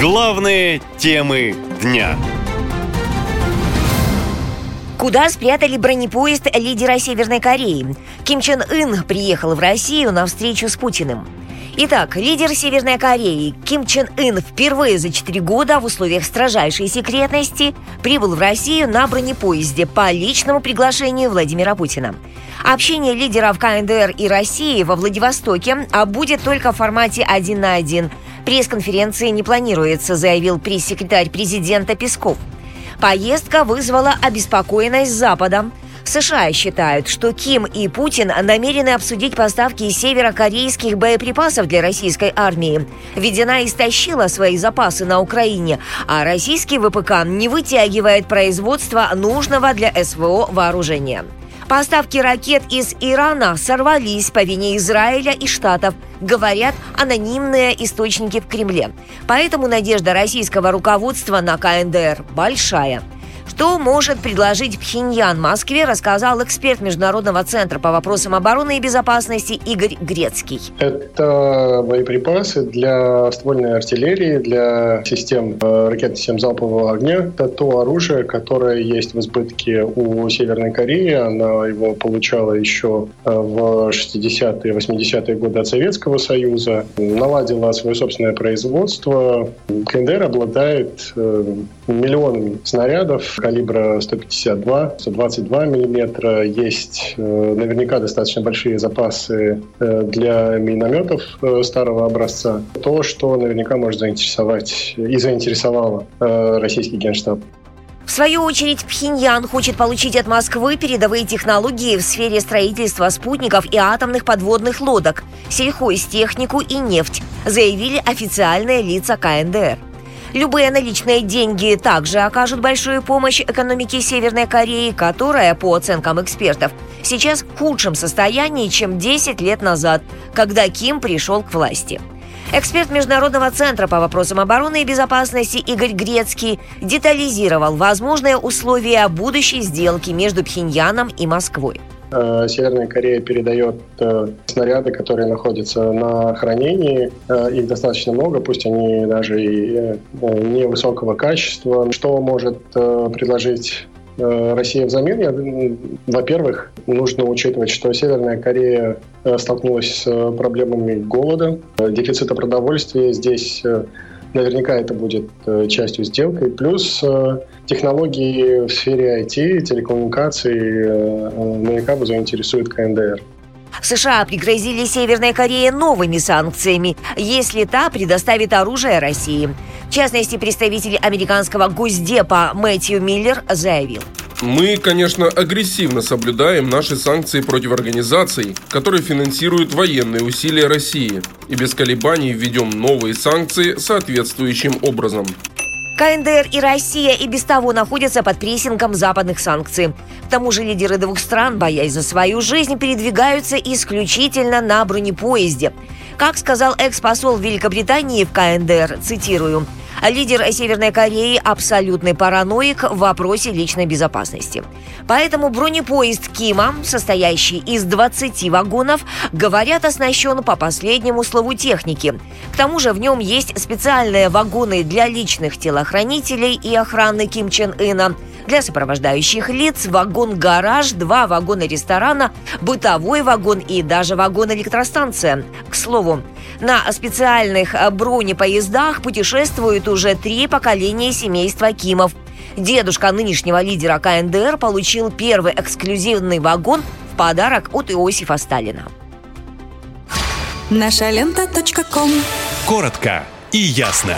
Главные темы дня. Куда спрятали бронепоезд лидера Северной Кореи? Ким Чен Ын приехал в Россию на встречу с Путиным. Итак, лидер Северной Кореи Ким Чен Ын впервые за 4 года в условиях строжайшей секретности прибыл в Россию на бронепоезде по личному приглашению Владимира Путина. Общение лидеров КНДР и России во Владивостоке а будет только в формате один на один. Пресс-конференции не планируется, заявил пресс-секретарь президента Песков. Поездка вызвала обеспокоенность Запада. США считают, что Ким и Путин намерены обсудить поставки северокорейских боеприпасов для российской армии. Ведь истощила свои запасы на Украине, а российский ВПК не вытягивает производство нужного для СВО вооружения. Поставки ракет из Ирана сорвались по вине Израиля и Штатов, говорят анонимные источники в Кремле. Поэтому надежда российского руководства на КНДР большая – что может предложить Пхеньян Москве, рассказал эксперт Международного центра по вопросам обороны и безопасности Игорь Грецкий. Это боеприпасы для ствольной артиллерии, для систем э, ракетных систем залпового огня. Это то оружие, которое есть в избытке у Северной Кореи. Она его получала еще э, в 60-е, 80-е годы от Советского Союза. Наладила свое собственное производство. КНДР обладает э, миллионами снарядов калибра 152, 122 миллиметра. Есть э, наверняка достаточно большие запасы э, для минометов э, старого образца. То, что наверняка может заинтересовать и заинтересовало российский генштаб. В свою очередь, Пхеньян хочет получить от Москвы передовые технологии в сфере строительства спутников и атомных подводных лодок, сельхозтехнику и нефть, заявили официальные лица КНДР. Любые наличные деньги также окажут большую помощь экономике Северной Кореи, которая, по оценкам экспертов, сейчас в худшем состоянии, чем 10 лет назад, когда Ким пришел к власти. Эксперт Международного центра по вопросам обороны и безопасности Игорь Грецкий детализировал возможные условия будущей сделки между Пхеньяном и Москвой. Э, Северная Корея передает э, снаряды, которые находятся на хранении. Э, их достаточно много, пусть они даже и невысокого качества. Что может предложить Россия взамен, во-первых, нужно учитывать, что Северная Корея столкнулась с проблемами голода, дефицита продовольствия. Здесь Наверняка это будет э, частью сделки. Плюс э, технологии в сфере IT, телекоммуникаций э, наверняка бы заинтересует КНДР. США пригрозили Северной Корее новыми санкциями, если та предоставит оружие России. В частности, представитель американского госдепа Мэтью Миллер заявил – мы, конечно, агрессивно соблюдаем наши санкции против организаций, которые финансируют военные усилия России, и без колебаний введем новые санкции соответствующим образом. КНДР и Россия и без того находятся под прессингом западных санкций. К тому же лидеры двух стран, боясь за свою жизнь, передвигаются исключительно на бронепоезде. Как сказал экс-посол Великобритании в КНДР, цитирую, лидер Северной Кореи – абсолютный параноик в вопросе личной безопасности. Поэтому бронепоезд Кима, состоящий из 20 вагонов, говорят, оснащен по последнему слову техники. К тому же в нем есть специальные вагоны для личных телохранителей и охраны Ким Чен Ына, для сопровождающих лиц вагон-гараж, два вагона ресторана, бытовой вагон и даже вагон-электростанция. К слову, на специальных бронепоездах путешествуют уже три поколения семейства Кимов. Дедушка нынешнего лидера КНДР получил первый эксклюзивный вагон в подарок от Иосифа Сталина. Наша лента. Коротко и ясно.